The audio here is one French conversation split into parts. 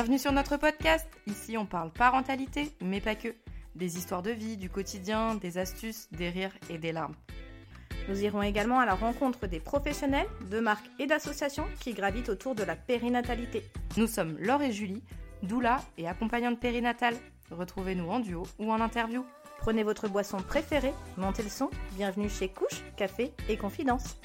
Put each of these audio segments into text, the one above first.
Bienvenue sur notre podcast. Ici, on parle parentalité, mais pas que. Des histoires de vie, du quotidien, des astuces, des rires et des larmes. Nous irons également à la rencontre des professionnels, de marques et d'associations qui gravitent autour de la périnatalité. Nous sommes Laure et Julie, doula et accompagnante périnatale. Retrouvez-nous en duo ou en interview. Prenez votre boisson préférée, montez le son, bienvenue chez Couche, Café et Confidence.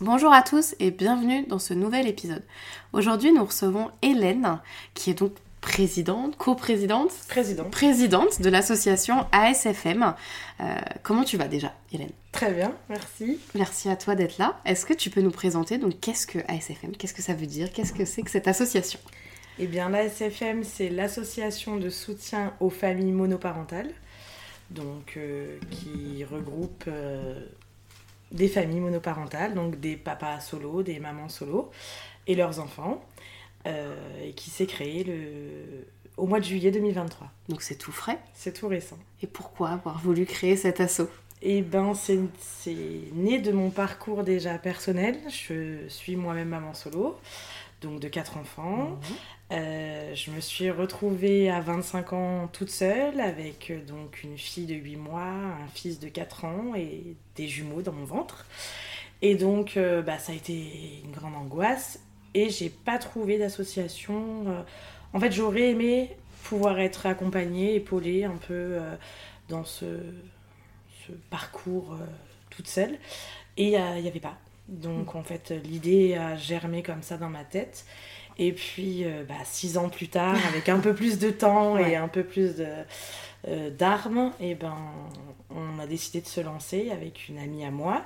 Bonjour à tous et bienvenue dans ce nouvel épisode. Aujourd'hui, nous recevons Hélène, qui est donc présidente, coprésidente, Président. présidente de l'association ASFM. Euh, comment tu vas déjà, Hélène? Très bien, merci. Merci à toi d'être là. Est-ce que tu peux nous présenter donc qu'est-ce que ASFM Qu'est-ce que ça veut dire? Qu'est-ce que c'est que cette association? Eh bien, l'ASFM, c'est l'association de soutien aux familles monoparentales, donc euh, qui regroupe euh, des familles monoparentales, donc des papas solo, des mamans solo et leurs enfants, euh, et qui s'est créé le... au mois de juillet 2023. Donc c'est tout frais. C'est tout récent. Et pourquoi avoir voulu créer cet assaut? Et ben, c'est c'est né de mon parcours déjà personnel. Je suis moi-même maman solo, donc de quatre enfants. Euh, je me suis retrouvée à 25 ans toute seule avec euh, donc une fille de 8 mois, un fils de 4 ans et des jumeaux dans mon ventre. Et donc euh, bah, ça a été une grande angoisse et j'ai pas trouvé d'association. En fait, j'aurais aimé pouvoir être accompagnée, épaulée un peu dans ce, ce parcours toute seule. Et il n'y avait pas. Donc en fait, l'idée a germé comme ça dans ma tête. Et puis, euh, bah, six ans plus tard, avec un peu plus de temps Ouais. et un peu plus de, euh, d'armes, et ben, on a décidé de se lancer avec une amie à moi.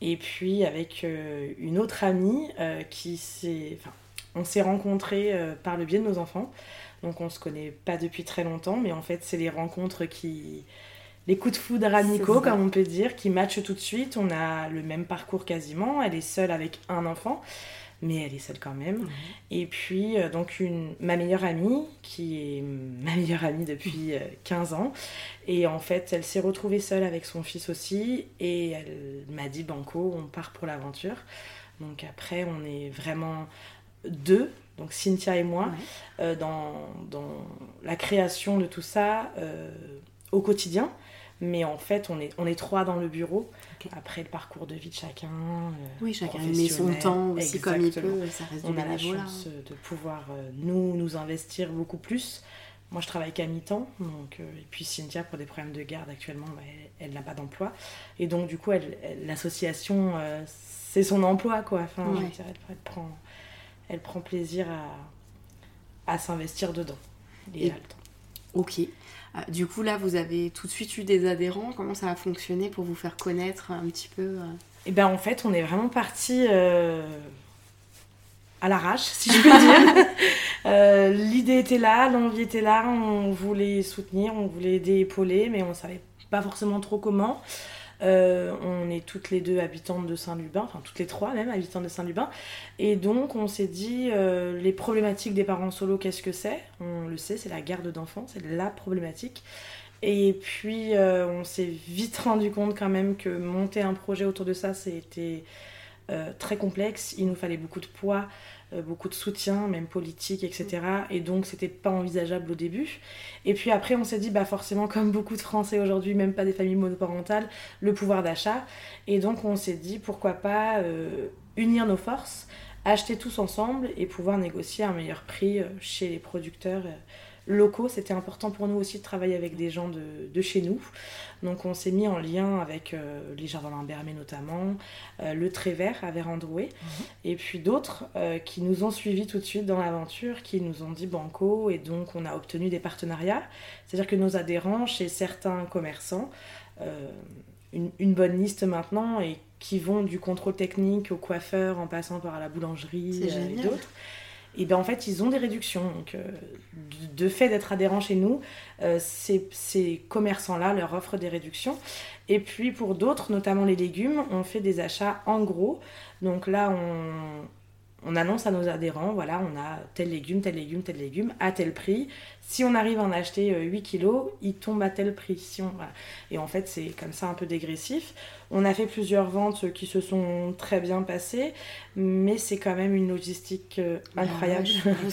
Et puis avec euh, une autre amie qui s'est... Enfin, on s'est rencontrés par le biais de nos enfants. Donc on se connaît pas depuis très longtemps, mais en fait, c'est les rencontres qui... Les coups de foudre amicaux, comme on peut dire, qui matchent tout de suite. On a le même parcours quasiment. Elle est seule avec un enfant, mais elle est seule quand même. Et puis, euh, donc, une, ma meilleure amie, qui est ma meilleure amie depuis euh, 15 ans. Et en fait, elle s'est retrouvée seule avec son fils aussi. Et elle m'a dit, Banco, on part pour l'aventure. Donc après, on est vraiment deux, donc Cynthia et moi, Ouais. euh, dans, dans la création de tout ça euh, au quotidien. Mais en fait, on est, on est trois dans le bureau. Après, le parcours de vie de chacun. euh, Oui, chacun met son temps aussi comme il peut, ça reste du On a la chance euh, de pouvoir, euh, nous, nous investir beaucoup plus. Moi, je travaille qu'à mi-temps. Donc, euh, et puis, Cynthia, pour des problèmes de garde actuellement, bah, elle- n'a pas d'emploi. Et donc, du coup, l'association, euh, c'est son emploi, quoi. Enfin, je Ouais. veux dire, elle, elle prend, elle prend plaisir à, à s'investir dedans. Et, Et- elle a le temps. Ok. Euh, du coup, là, vous avez tout de suite eu des adhérents. Comment ça a fonctionné pour vous faire connaître un petit peu euh Et ben en fait, on est vraiment parti euh, à l'arrache, si je peux dire. Euh, L'idée était là, l'envie était là, on voulait soutenir, on voulait aider, épauler, mais on savait pas forcément trop comment. Euh, on est toutes les deux habitantes de Saint-Lubin, enfin toutes les trois même habitantes de Saint-Lubin. Et donc on s'est dit, euh, les problématiques des parents solo, qu'est-ce que c'est? On le sait, c'est la garde d'enfants, c'est la problématique. Et puis euh, on s'est vite rendu compte quand même que monter un projet autour de ça, c'était très complexe. Il nous fallait beaucoup de poids, beaucoup de soutien, même politique, etc. Et donc c'était pas envisageable au début. Et puis après on s'est dit, bah forcément comme beaucoup de Français aujourd'hui, même pas des familles monoparentales, le pouvoir d'achat. Et donc on s'est dit, pourquoi pas euh, unir nos forces, acheter tous ensemble et pouvoir négocier un meilleur prix euh, chez les producteurs. Locaux, c'était important pour nous aussi de travailler avec des gens de, de chez nous. Donc on s'est mis en lien avec euh, les Jardins Limbermé notamment, euh, le Trévert à Vérandroué, et puis d'autres euh, qui nous ont suivis tout de suite dans l'aventure, qui nous ont dit banco, et donc on a obtenu des partenariats. C'est-à-dire que nos adhérents chez certains commerçants, une, une bonne liste maintenant, et qui vont du contrôle technique au coiffeur en passant par la boulangerie et d'autres. Et bien en fait, ils ont des réductions. Donc, euh, de, fait d'être adhérents chez nous, euh, ces, ces commerçants-là leur offrent des réductions. Et puis pour d'autres, notamment les légumes, on fait des achats en gros. Donc là, on, on annonce à nos adhérents, voilà, on a tel légume, tel légume, tel légume, à tel prix. Si on arrive à en acheter 8 kilos, il tombe à tel prix. Si on, Et en fait, c'est comme ça un peu dégressif. On a fait plusieurs ventes qui se sont très bien passées, mais c'est quand même une logistique incroyable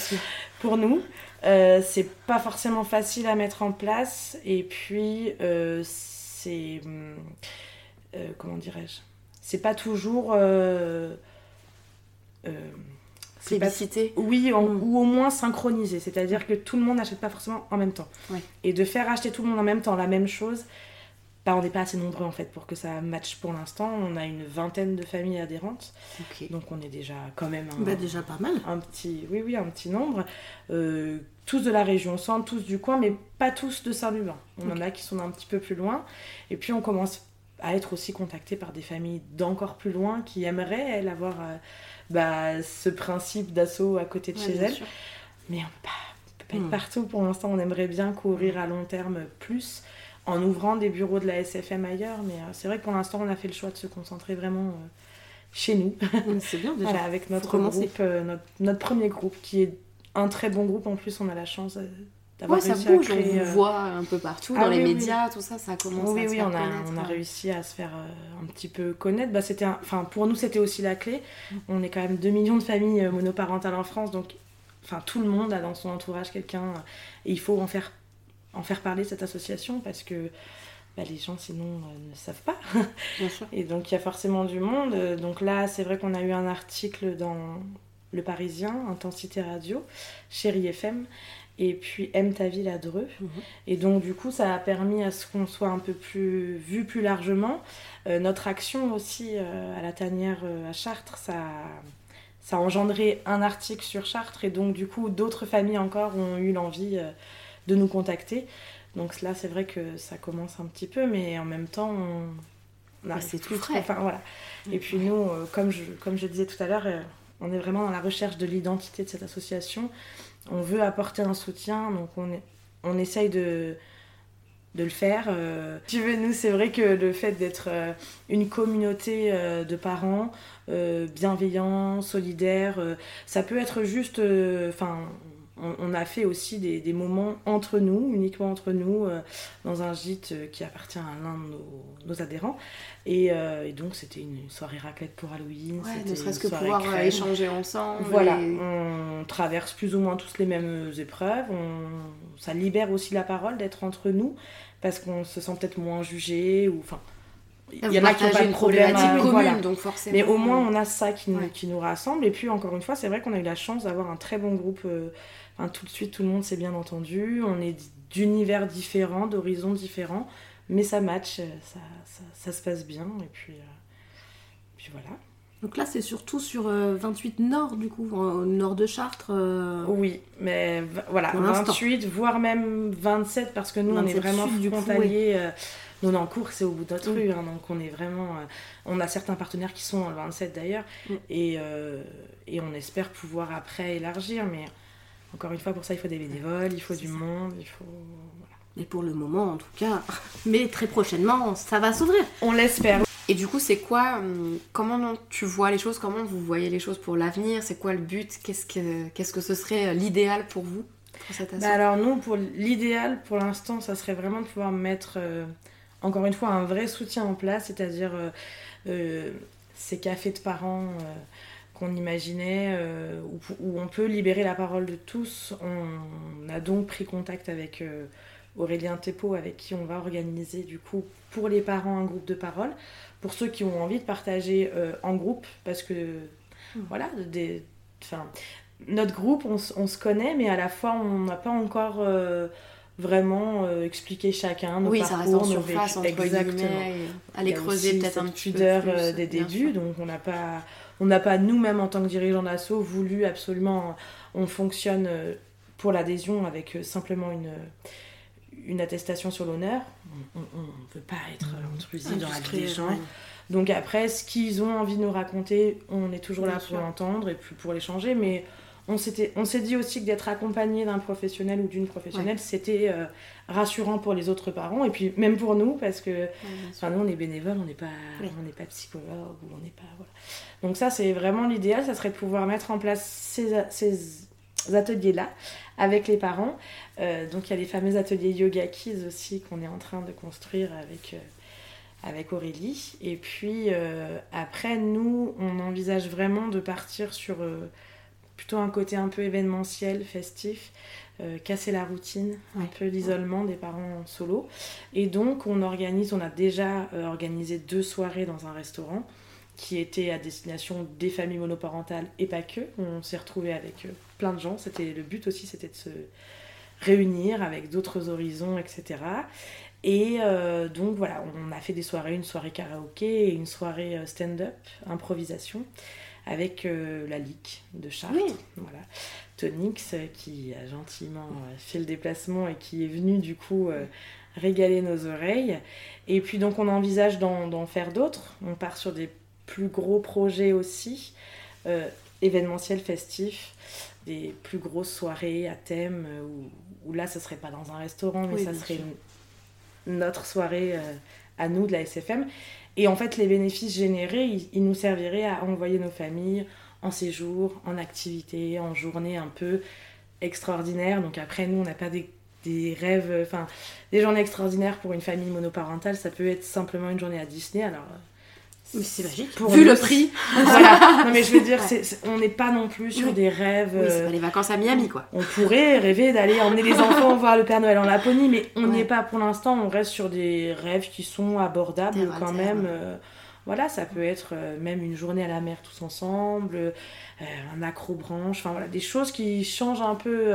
pour nous. Euh, c'est pas forcément facile à mettre en place, et puis euh, c'est. Euh, comment dirais-je? C'est pas toujours Plébiscité Oui, mm. ou au moins synchronisé. C'est-à-dire que tout le monde n'achète pas forcément en même temps. Et de faire acheter tout le monde en même temps la même chose, bah, on n'est pas assez nombreux en fait pour que ça matche pour l'instant. On a une vingtaine de familles adhérentes. Donc on est déjà quand même un, bah, déjà pas mal. Un petit, oui, oui, un petit nombre. Euh, tous de la région centre, tous du coin, mais pas tous de Saint-Lubin. On en a qui sont un petit peu plus loin. Et puis on commence à être aussi contacté par des familles d'encore plus loin qui aimeraient, elles, avoir euh, bah, ce principe d'assaut à côté de chez elles. Mais on ne peut pas, être hmm. partout pour l'instant. On aimerait bien courir à long terme plus en ouvrant des bureaux de la SFM ailleurs. Mais euh, c'est vrai que pour l'instant, on a fait le choix de se concentrer vraiment euh, chez nous. C'est bien déjà. avec notre groupe, notre, premier groupe qui est un très bon groupe. En plus, on a la chance Ouais, ça bouge, on vous euh, voit un peu partout, ah dans les médias, tout ça, ça commence oui, à se oui, on a, on a réussi à se faire euh, un petit peu connaître. Bah, c'était enfin, pour nous, c'était aussi la clé. Mm. On est quand même 2 millions de familles euh, monoparentales en France, donc enfin, tout le monde a dans son entourage quelqu'un. et il faut en faire, en faire parler cette association parce que bah, les gens sinon ne savent pas. Bien sûr. Et donc il y a forcément du monde. Donc là, c'est vrai qu'on a eu un article dans Le Parisien, Intensité Radio, chérie FM et puis Aime ta ville à Dreux. Mhm. Et donc du coup ça a permis à ce qu'on soit un peu plus vu plus largement. Euh, notre action aussi euh, à la tanière euh, à Chartres, ça, ça a engendré un article sur Chartres et donc du coup d'autres familles encore ont eu l'envie de nous contacter. Donc là c'est vrai que ça commence un petit peu mais en même temps on, c'est tout frais. Enfin, voilà. Et puis nous, comme, je, comme je disais tout à l'heure, on est vraiment dans la recherche de l'identité de cette association on veut apporter un soutien, donc on, essaye de, de le faire. Euh, tu veux, nous, c'est vrai que le fait d'être euh, une communauté euh, de parents bienveillants, solidaires, ça peut être juste. Enfin, on, a fait aussi des, moments entre nous, uniquement entre nous, dans un gîte qui appartient à l'un de nos, adhérents. Et, donc, c'était une soirée raclette pour Halloween. Ouais, ne serait-ce que pouvoir échanger ensemble. Voilà, on traverse plus ou moins tous les mêmes épreuves. ça libère aussi la parole d'être entre nous parce qu'on se sent peut-être moins jugé ou enfin il y en a qui pas de problème commune, donc forcément mais au moins on a ça qui, nous, qui nous rassemble et puis encore une fois c'est vrai qu'on a eu la chance d'avoir un très bon groupe enfin, tout de suite tout le monde s'est bien entendu on est d'univers différents d'horizons différents mais ça match euh, ça, ça, se passe bien et puis euh, puis voilà donc là, c'est surtout sur 28 euh, Nord, du coup, au nord de Chartres. Euh, oui, mais voilà, 28, voire même 27, parce que nous, on est vraiment frontaliers. Euh, nous, en cours, c'est au bout de notre rue, hein, donc on est vraiment. on a certains partenaires qui sont dans le 27 d'ailleurs, et, et, on espère pouvoir après élargir, mais encore une fois, pour ça, il faut des bénévoles, il faut du monde, il faut. Et pour le moment, en tout cas, mais très prochainement, ça va s'ouvrir. On l'espère. Et du coup, c'est quoi, hum, comment tu vois les choses, comment vous voyez les choses pour l'avenir? C'est quoi le but? Qu'est-ce que, qu'est-ce que ce serait euh, l'idéal pour vous bah Alors nous, pour l'idéal, pour l'instant, ça serait vraiment de pouvoir mettre, euh, encore une fois, un vrai soutien en place, c'est-à-dire euh, ces cafés de parents qu'on imaginait, où, où, on peut libérer la parole de tous. On a donc pris contact avec Aurélien Tepo, avec qui on va organiser du coup pour les parents un groupe de parole pour ceux qui ont envie de partager euh, en groupe, parce que hmm. voilà, des, notre groupe, on, se connaît, mais à la fois, on n'a pas encore euh, vraiment euh, expliqué chacun nos oui, parcours, ça reste en surface, nos... exactement. aller creuser peut-être un petit pudeur peu des débuts, donc on n'a pas, on n'a pas nous-mêmes en tant que dirigeants d'assaut voulu absolument, on fonctionne pour l'adhésion avec simplement une une attestation sur l'honneur. On ne veut pas être intrusif dans la vie des gens. Donc après, ce qu'ils ont envie de nous raconter, on est toujours là pour l'entendre et puis pour l'échanger. Mais on s'est dit aussi que d'être accompagné d'un professionnel ou d'une professionnelle, c'était euh, rassurant pour les autres parents et puis même pour nous parce que nous on est bénévoles, on n'est pas, on n'est pas psychologue ou on n'est pas voilà. Donc ça, c'est vraiment l'idéal, ça serait de pouvoir mettre en place ces, ces ateliers-là avec les parents. Euh, donc il y a les fameux ateliers Yoga Kids aussi qu'on est en train de construire avec, euh, avec Aurélie. Et puis euh, après, nous, on envisage vraiment de partir sur plutôt un côté un peu événementiel, festif. casser la routine, un peu l'isolement des parents solo. Et donc, on organise, on a déjà organisé deux soirées dans un restaurant qui était à destination des familles monoparentales et pas que. On s'est retrouvé avec plein de gens. C'était le but aussi, c'était de se réunir avec d'autres horizons, etc. Et euh, donc voilà, on a fait des soirées, une soirée karaoké et une soirée euh, stand-up, improvisation, avec euh, la LIC de Chartres. Voilà. Tonix qui a gentiment fait le déplacement et qui est venu du coup régaler nos oreilles. Et puis donc on envisage d'en faire d'autres. On part sur des plus gros projets aussi, événementiels, festifs des plus grosses soirées à thème euh, où, là, ce serait pas dans un restaurant, mais ça serait notre soirée euh, à nous de la SFM. Et en fait, les bénéfices générés, ils, nous serviraient à envoyer nos familles en séjour, en activité, en journée un peu extraordinaire. Donc après, nous, on n'a pas des, rêves, enfin, des journées extraordinaires pour une famille monoparentale. Ça peut être simplement une journée à Disney. Alors, c'est magique. Vu le prix. voilà. Non, mais je veux dire, on n'est pas non plus sur des rêves. Oui, c'est pas les vacances à Miami, quoi. On pourrait rêver d'aller emmener les enfants voir le Père Noël en Laponie, mais on n'y est pas pour l'instant. On reste sur des rêves qui sont abordables quand même. Euh, voilà, ça peut être euh, même une journée à la mer tous ensemble, euh, un accrobranche, enfin voilà, des choses qui changent un peu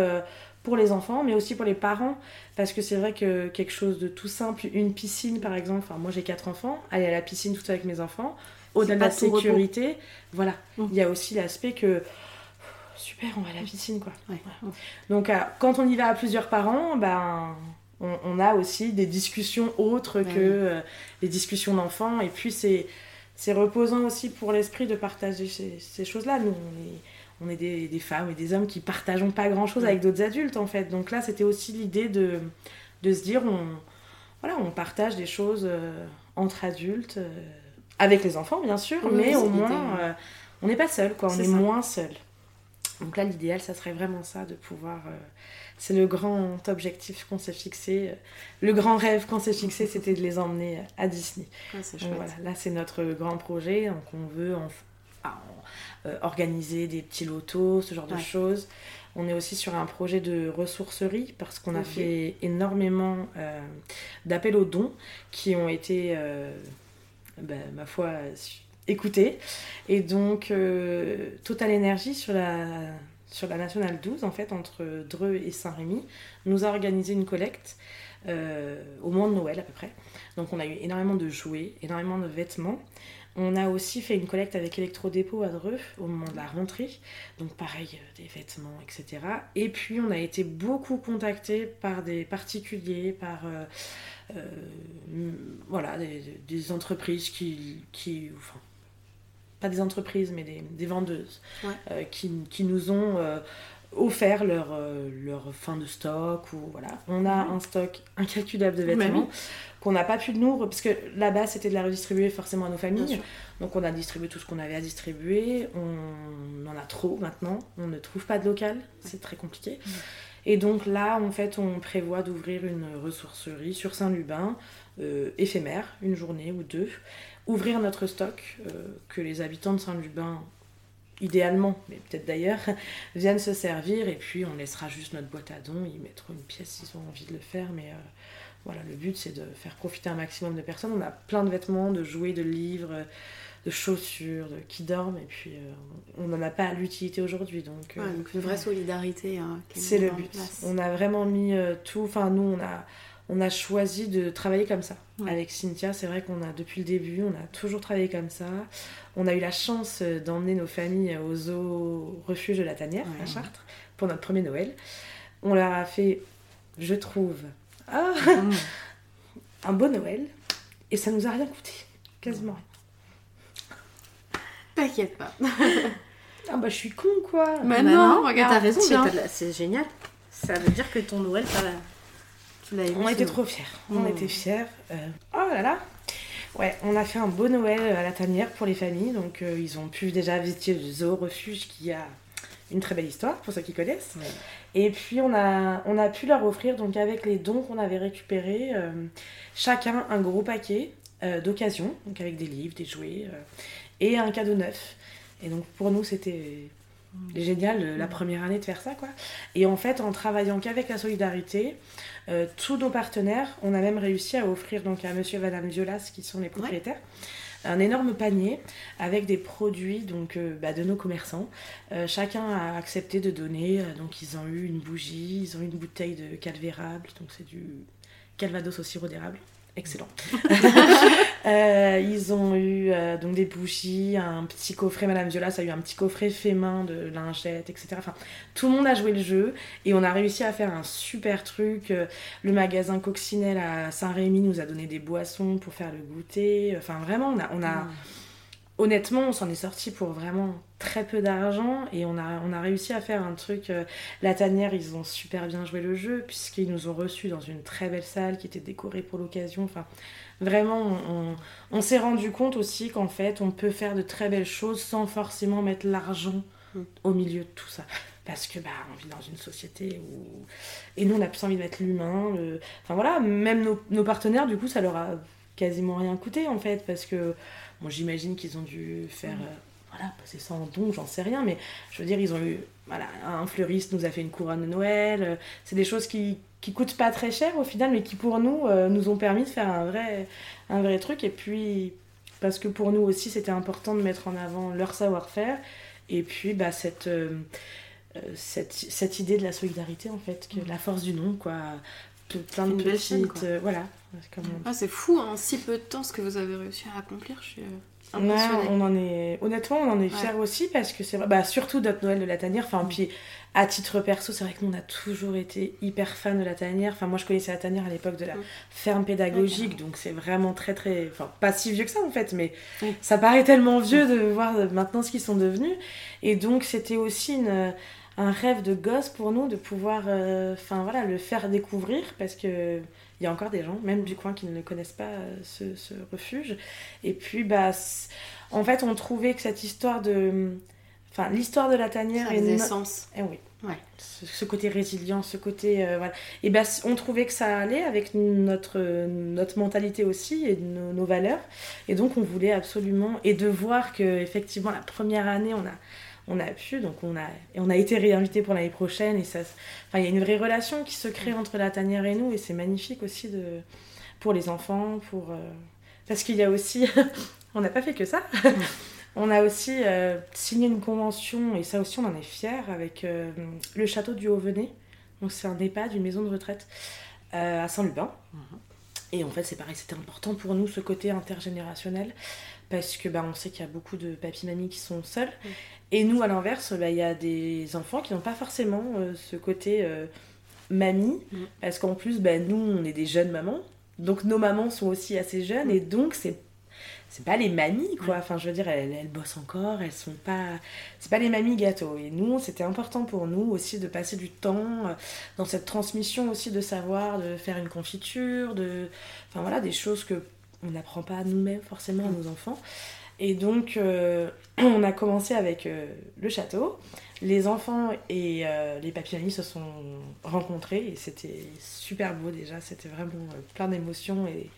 pour les enfants, mais aussi pour les parents. Parce que c'est vrai que quelque chose de tout simple, une piscine par exemple, enfin moi j'ai quatre enfants, aller à la piscine tout avec mes enfants, au-delà de la sécurité, voilà, mmh. il y a aussi l'aspect que super, on va à la piscine quoi. Donc euh, quand on y va à plusieurs parents, ben on, a aussi des discussions autres que euh, les discussions d'enfants, et puis c'est c'est reposant aussi pour l'esprit de partager ces, ces choses-là. Nous, on est on est des, femmes et des hommes qui partageons pas grand chose avec d'autres adultes en fait. Donc là, c'était aussi l'idée de, de se dire on, voilà, on partage des choses euh, entre adultes, euh, avec les enfants bien sûr, mais au moins euh, on n'est pas seul, quoi, on est, moins seul. Donc là, l'idéal, ça serait vraiment ça, de pouvoir. c'est le grand objectif qu'on s'est fixé. Le grand rêve qu'on s'est fixé, c'était de les emmener à Disney. voilà, là, c'est notre grand projet. Donc on veut en, euh, organiser des petits lotos, ce genre de choses. On est aussi sur un projet de ressourcerie parce qu'on a fait énormément euh, d'appels aux dons qui ont été, euh, ben, ma foi, écoutés. Et donc, Total Énergie sur la, sur la Nationale 12, en fait, entre Dreux et Saint-Rémy, nous a organisé une collecte au moment de Noël à peu près. Donc, on a eu énormément de jouets, énormément de vêtements. On a aussi fait une collecte avec Electrodépôt à Dreux au moment de la rentrée. Donc pareil, euh, des vêtements, etc. Et puis on a été beaucoup contactés par des particuliers, par euh, euh, voilà, des, entreprises qui, qui enfin, pas des entreprises, mais des, vendeuses qui, qui, nous ont offert leur, leur fin de stock. Ou, voilà. On a un stock incalculable de vêtements qu'on n'a pas pu de nous, parce que là-bas c'était de la redistribuer forcément à nos familles. Donc on a distribué tout ce qu'on avait à distribuer. On en a trop maintenant. On ne trouve pas de local. C'est très compliqué. Et donc là, en fait, on prévoit d'ouvrir une ressourcerie sur Saint-Lubin, euh, éphémère, une journée ou deux. Ouvrir notre stock, euh, que les habitants de Saint-Lubin idéalement, mais peut-être d'ailleurs, viennent se servir et puis on laissera juste notre boîte à dons, ils mettront une pièce s'ils ont envie de le faire, mais euh, voilà, le but c'est de faire profiter un maximum de personnes. On a plein de vêtements, de jouets, de livres, de chaussures, de, qui dorment, et puis euh, on n'en a pas l'utilité aujourd'hui. Donc, euh, une vraie solidarité. Hein, c'est le but. On a vraiment mis tout, enfin nous on a, on a choisi de travailler comme ça. Avec Cynthia, c'est vrai qu'on a, depuis le début, on a toujours travaillé comme ça. On a eu la chance d'emmener nos familles au zoo refuge de la Tanière, à Chartres, pour notre premier Noël. On leur a fait, je trouve, ah, un beau Noël. Et ça nous a rien coûté. Quasiment rien. T'inquiète pas. ah bah je suis con quoi. Mais bah non, regarde. T'as raison, c'est génial. Ça veut dire que ton Noël, tu l'as On était trop fiers. On était fiers. Euh, oh là là. Ouais, on a fait un beau Noël à la tanière pour les familles. Donc, euh, ils ont pu déjà visiter le zoo refuge qui a une très belle histoire pour ceux qui connaissent. Et puis, on a, on a pu leur offrir, donc avec les dons qu'on avait récupérés, euh, chacun un gros paquet euh, d'occasion, donc avec des livres, des jouets et un cadeau neuf. Et donc, pour nous, c'était génial la première année de faire ça, quoi. Et en fait, en travaillant qu'avec la solidarité, euh, tous nos partenaires, on a même réussi à offrir donc à monsieur et madame Violas, qui sont les propriétaires, un énorme panier avec des produits donc, euh, bah, de nos commerçants. Euh, chacun a accepté de donner. donc, ils ont eu une bougie, ils ont eu une bouteille de calvérable, donc c'est du calvados au sirop d'érable excellent. Euh, ils ont eu euh, donc des bougies, un petit coffret, Madame Viola, ça a eu un petit coffret fait main de lingettes, etc. Enfin, tout le monde a joué le jeu et on a réussi à faire un super truc. Euh, le magasin Coccinelle à Saint-Rémy nous a donné des boissons pour faire le goûter. Enfin, vraiment, on a, on a, mmh honnêtement, on s'en est sorti pour vraiment très peu d'argent et on a, on a réussi à faire un truc. Euh, la tanière, ils ont super bien joué le jeu puisqu'ils nous ont reçus dans une très belle salle qui était décorée pour l'occasion. Enfin, vraiment, on, s'est rendu compte aussi qu'en fait, on peut faire de très belles choses sans forcément mettre l'argent mm. au milieu de tout ça. Parce que bah, on vit dans une société où. Et nous, on a plus envie de mettre l'humain. Enfin voilà, même nos, nos partenaires, du coup, ça leur a quasiment rien coûté en fait. Parce que Bon, j'imagine qu'ils ont dû faire. Mm. Euh, voilà, passer ça en don, j'en sais rien, mais je veux dire, ils ont eu. Voilà, un fleuriste nous a fait une couronne de Noël. Euh, c'est des choses qui, qui coûtent pas très cher au final, mais qui pour nous euh, nous ont permis de faire un vrai, un vrai truc. Et puis, parce que pour nous aussi, c'était important de mettre en avant leur savoir-faire. Et puis, bah, cette. cette, cette, idée de la solidarité en fait, que mm. la force du nom, quoi, plein de petites, voilà, ah, c'est fou, en si peu de temps, ce que vous avez réussi à accomplir. Je suis euh, on en est... Honnêtement, on en est fiers aussi parce que c'est vrai. Bah, surtout notre Noël de la tanière. Enfin, mm. puis à titre perso, c'est vrai que nous, on a toujours été hyper fans de la tanière. Enfin, moi, je connaissais la tanière à l'époque de la mm. ferme pédagogique. donc, c'est vraiment très, très. Enfin, pas si vieux que ça, en fait, mais ça paraît tellement vieux de voir maintenant ce qu'ils sont devenus. Et donc, c'était aussi une un rêve de gosse pour nous de pouvoir euh, enfin voilà le faire découvrir parce que il y a encore des gens, même du coin, qui ne connaissent pas euh, ce, refuge. Et puis, bah, en fait, on trouvait que cette histoire de. Enfin, l'histoire de la tanière. et des essences. Eh oui. Ouais. Ce, côté résilient, ce côté. Euh, voilà. Et bah, on trouvait que ça allait avec notre, notre mentalité aussi et nos, nos valeurs. Et donc, on voulait absolument. Et de voir que, effectivement, la première année, on a on a pu, donc on a, et on a été réinvité pour l'année prochaine. Et ça, enfin, il y a une vraie relation qui se crée entre la tanière et nous, et c'est magnifique aussi de, pour les enfants, pour, euh, parce qu'il y a aussi, on n'a pas fait que ça. on a aussi euh, signé une convention, et ça aussi on en est fiers, avec euh, le château du Haut-Venay. Donc c'est un EHPAD, une maison de retraite à Saint-Lubin. Mhm. Et en fait, c'est pareil, c'était important pour nous ce côté intergénérationnel parce que bah, on sait qu'il y a beaucoup de papy-mamies qui sont seuls. Et nous, à l'inverse, bah, il y a des enfants qui n'ont pas forcément euh, ce côté euh, mamie, parce qu'en plus, bah, nous, on est des jeunes mamans, donc nos mamans sont aussi assez jeunes, et donc c'est c'est pas les mamies quoi. Enfin je veux dire elles, elles, bossent encore. Elles sont pas c'est pas les mamies gâteaux. Et nous c'était important pour nous aussi de passer du temps euh, dans cette transmission aussi de savoir de faire une confiture de enfin voilà des choses que on n'apprend pas nous-mêmes forcément à nos enfants et donc, euh, on a commencé avec euh, le château. Les enfants et euh, les papillons se sont rencontrés et c'était super beau déjà. C'était vraiment plein d'émotions et,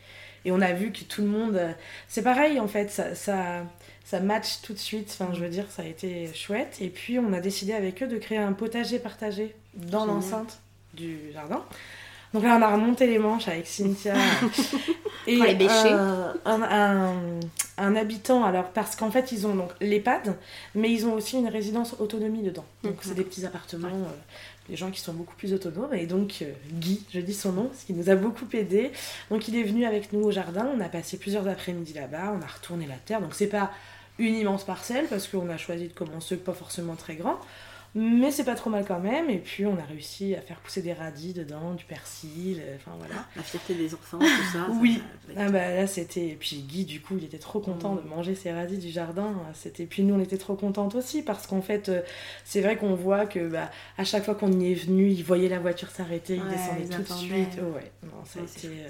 et, on a vu que tout le monde. c'est pareil en fait, ça, ça, ça match tout de suite. Enfin, je veux dire, ça a été chouette. Et puis, on a décidé avec eux de créer un potager partagé dans l'enceinte du jardin. Donc là, on a remonté les manches avec Cynthia. et les un, un, habitant, alors parce qu'en fait, ils ont donc l'EHPAD, mais ils ont aussi une résidence autonomie dedans. Donc c'est des petits appartements, euh, des gens qui sont beaucoup plus autonomes. Et donc euh, Guy, je dis son nom, ce qui nous a beaucoup aidé. Donc il est venu avec nous au jardin, on a passé plusieurs après-midi là-bas, on a retourné la terre. Donc c'est pas une immense parcelle parce qu'on a choisi de commencer pas forcément très grand. Mais c'est pas trop mal quand même. Et puis on a réussi à faire pousser des radis dedans, du persil, euh, enfin voilà. La fierté des enfants, tout ça. Oui. ça- ça- Ah bah là c'était. Et puis Guy du coup il était trop content de manger ses radis du jardin. C'était. Puis nous on était trop contentes aussi parce qu'en fait euh, c'est vrai qu'on voit que bah, à chaque fois qu'on y est venu, il voyait la voiture s'arrêter, il descendait tout de suite. Oh, ouais. Non, ça, a Ouais, été, euh,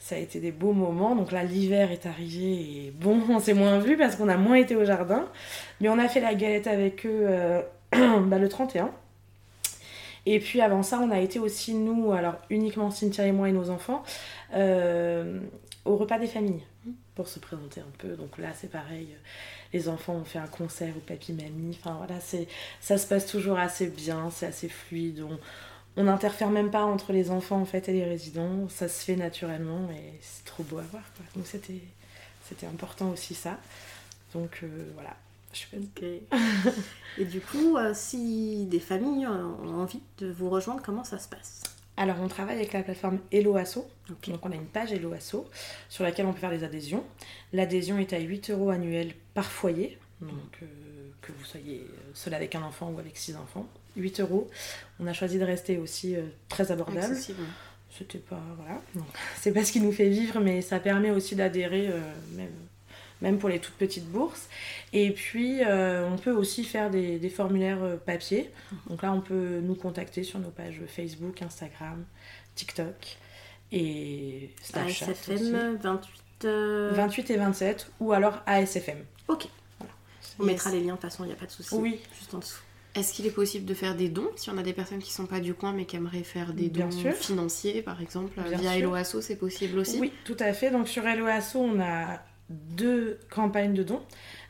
ça a été des beaux moments. Donc là l'hiver est arrivé et bon on s'est moins vu parce qu'on a moins été au jardin. Mais on a fait la galette avec eux euh, bah, le 31. Et puis avant ça, on a été aussi, nous, alors uniquement Cynthia et moi et nos enfants, euh, au repas des familles pour se présenter un peu. Donc là, c'est pareil, les enfants ont fait un concert au papy mamie. Enfin voilà, c'est, ça se passe toujours assez bien, c'est assez fluide. On, on n'interfère même pas entre les enfants en fait et les résidents. Ça se fait naturellement et c'est trop beau à voir. Quoi. Donc c'était, c'était important aussi ça. Donc euh, voilà. Je fais- Ok. Et du coup, euh, si des familles ont envie de vous rejoindre, comment ça se passe? Alors, on travaille avec la plateforme Hello Asso. Donc, on a une page Hello Asso sur laquelle on peut faire des adhésions. L'adhésion est à 8 euros annuels par foyer. Donc, euh, que vous soyez seul avec un enfant ou avec six enfants. 8 euros. On a choisi de rester aussi euh, très abordable. C'était pas. Voilà. C'est pas ce qui nous fait vivre, mais ça permet aussi d'adhérer, euh, même, même pour les toutes petites bourses. Et puis, euh, on peut aussi faire des, des formulaires euh, papier. Donc là, on peut nous contacter sur nos pages Facebook, Instagram, TikTok et Snapchat. aussi. ASFM 28. euh, 28 et 27, ou alors ASFM. Ok. Voilà. On mettra les liens, de toute façon, il n'y a pas de souci. Oui. Juste en dessous. Est-ce qu'il est possible de faire des dons si on a des personnes qui sont pas du coin mais qui aimeraient faire des Bien dons sûr. financiers par exemple Bien via. Hello Asso c'est possible aussi Oui, tout à fait. Donc sur Hello Asso, on a deux campagnes de dons.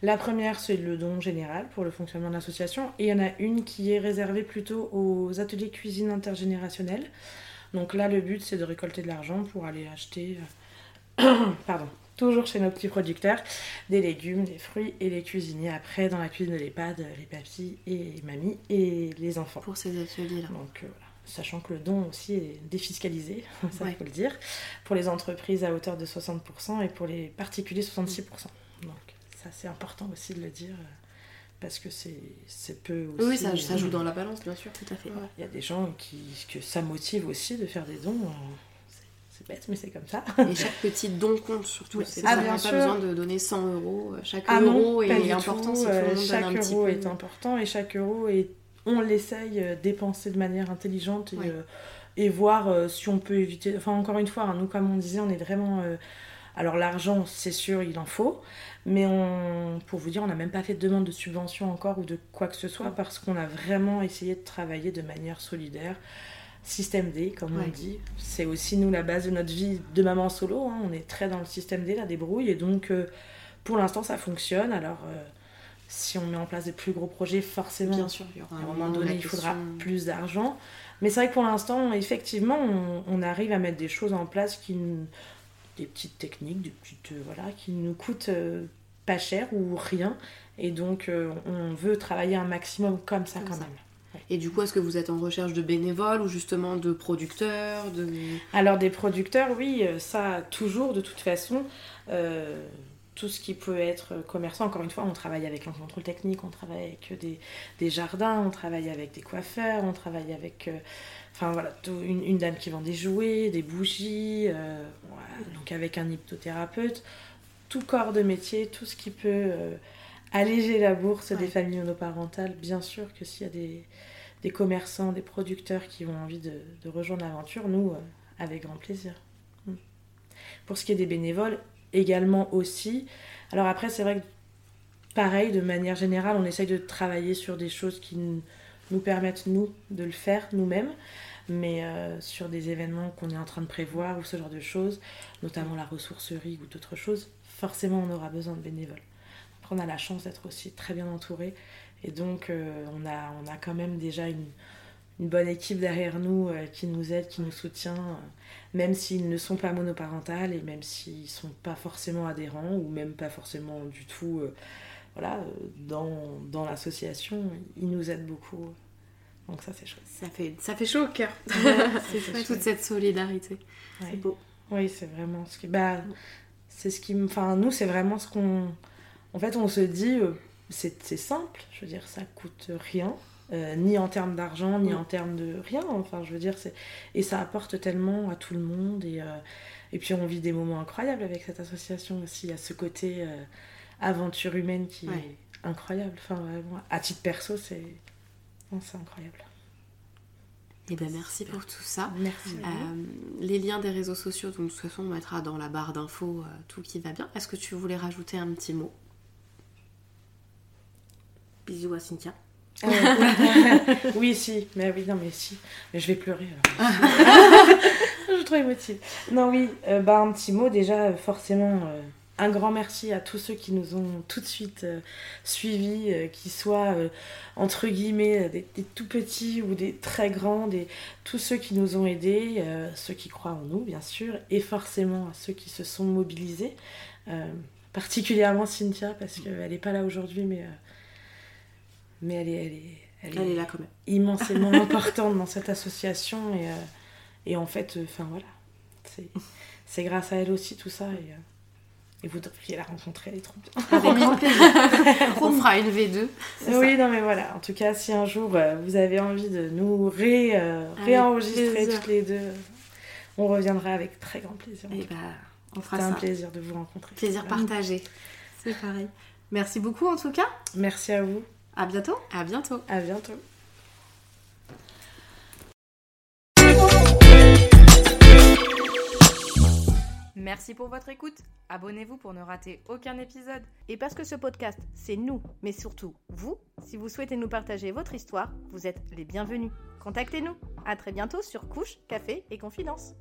La première, c'est le don général pour le fonctionnement de l'association. Et il y en a une qui est réservée plutôt aux ateliers cuisine intergénérationnels. Donc là, le but, c'est de récolter de l'argent pour aller acheter, euh, pardon, toujours chez nos petits producteurs, des légumes, des fruits et les cuisiniers après dans la cuisine de l'EHPAD, les papis et les mamies et les enfants. pour ces ateliers là. Donc euh, voilà. Sachant que le don aussi est défiscalisé, ça il Ouais. faut le dire, pour les entreprises à hauteur de 60% et pour les particuliers 66%. Donc ça c'est important aussi de le dire euh, parce que c'est peu aussi. Oui, ça, ça joue dans la balance bien sûr, tout à fait. Il y a des gens qui que ça motive aussi de faire des dons. euh, c'est- bête mais c'est comme ça. Et chaque petit don compte surtout. Oui, c'est ah, sûr. pas besoin de donner 100 euros. Chaque Ah euro est important tout, si tout euh, chaque un petit euro peu. est important et chaque euro est on l'essaye euh, dépenser de manière intelligente et, euh, et voir euh, si on peut éviter enfin encore une fois hein, nous comme on disait on est vraiment alors l'argent c'est sûr il en faut mais on pour vous dire on n'a même pas fait de demande de subvention encore ou de quoi que ce soit parce qu'on a vraiment essayé de travailler de manière solidaire système D comme Ouais. on dit c'est aussi nous la base de notre vie de maman solo hein. on est très dans le système D la débrouille et donc euh, pour l'instant ça fonctionne alors euh, si on met en place des plus gros projets, forcément, Bien sûr, il y aura à un moment donné, il faudra plus d'argent. Mais c'est vrai que pour l'instant, effectivement, on, on arrive à mettre des choses en place qui, nous- des petites techniques, des petites, euh, voilà, qui nous coûtent euh, pas cher ou rien. Et donc, euh, on veut travailler un maximum comme ça quand ça. même. Et du coup, est-ce que vous êtes en recherche de bénévoles ou justement de producteurs de... Alors des producteurs, oui, ça toujours de toute façon. Euh, tout ce qui peut être commerçant, encore une fois, on travaille avec un contrôle technique, on travaille avec des, des jardins, on travaille avec des coiffeurs, on travaille avec, euh, enfin voilà, tout- une, une dame qui vend des jouets, des bougies, euh, voilà, donc avec un hypnothérapeute, tout corps de métier, tout ce qui peut euh, alléger la bourse Ouais. des familles monoparentales, bien sûr que s'il y a des, des commerçants, des producteurs qui ont envie de, de rejoindre l'aventure, nous, euh, avec grand plaisir. Mm. Pour ce qui est des bénévoles, également aussi. Alors après, c'est vrai que pareil, de manière générale, on essaye de travailler sur des choses qui nous permettent, nous, de le faire nous-mêmes. Mais euh, sur des événements qu'on est en train de prévoir ou ce genre de choses, notamment la ressourcerie ou d'autres choses, forcément on aura besoin de bénévoles. Après, on a la chance d'être aussi très bien entouré. Et donc, euh, on, a, on a quand même déjà une, une bonne équipe derrière nous euh, qui nous aide, qui nous soutient, euh, même s'ils ne sont pas monoparentales et même s'ils sont pas forcément adhérents ou même pas forcément du tout euh, voilà, dans, dans l'association, ils nous aident beaucoup. Donc ça c'est chouette. Ça fait, ça fait chaud au cœur. Chouette. toute cette solidarité. Ouais. C'est beau. Oui, c'est vraiment ce qui. Bah, c'est ce qui. Enfin, nous, c'est vraiment ce qu'on. En fait, on se dit, euh, c'est c'est simple. Je veux dire, ça coûte rien. Euh, ni en termes d'argent, ni Mm. en termes de rien. Enfin, je veux dire, c'est et ça apporte tellement à tout le monde et euh, et puis on vit des moments incroyables avec cette association aussi. Il y a ce côté euh, aventure humaine qui Ouais. est incroyable. Enfin, vraiment, à titre perso, c'est incroyable. Et ben merci pour tout ça. Merci. Euh, les liens des réseaux sociaux, donc de toute façon on mettra dans la barre d'infos euh, tout qui va bien. Est-ce que tu voulais rajouter un petit mot? Bisous à Cynthia. Oui. oui, si, mais oui, non, mais si. Mais je vais pleurer alors. je suis trop émotive. Non, oui, euh, bah, un petit mot déjà, forcément, euh, un grand merci à tous ceux qui nous ont tout de suite euh, suivis, qu'ils soient entre guillemets des, des tout petits ou des très grands, des, tous ceux qui nous ont aidés, ceux qui croient en nous, bien sûr, et forcément à ceux qui se sont mobilisés, particulièrement Cynthia, parce qu'elle n'est pas là aujourd'hui, mais. Euh, mais elle est, elle est, elle Elle est là quand même. immensément importante dans cette association et, euh, et en fait, enfin voilà, c'est, c'est grâce à elle aussi tout ça et, euh, et vous devriez la rencontrer, elle est trop bien. Avec grand plaisir. on fera une V2. c'est ça. Oui, non mais voilà, en tout cas, si un jour euh, vous avez envie de nous ré, euh, réenregistrer toutes les deux, euh, on reviendra avec très grand plaisir. Et bah on fera C'était un plaisir de vous rencontrer. Plaisir partagé. C'est pareil. Merci beaucoup en tout cas. Merci à vous, À bientôt. À bientôt. à bientôt. Merci pour votre écoute. Abonnez-vous pour ne rater aucun épisode. Et parce que ce podcast, c'est nous, mais surtout vous, si vous souhaitez nous partager votre histoire, vous êtes les bienvenus. Contactez-nous. À très bientôt sur Couche, Café et Confidence.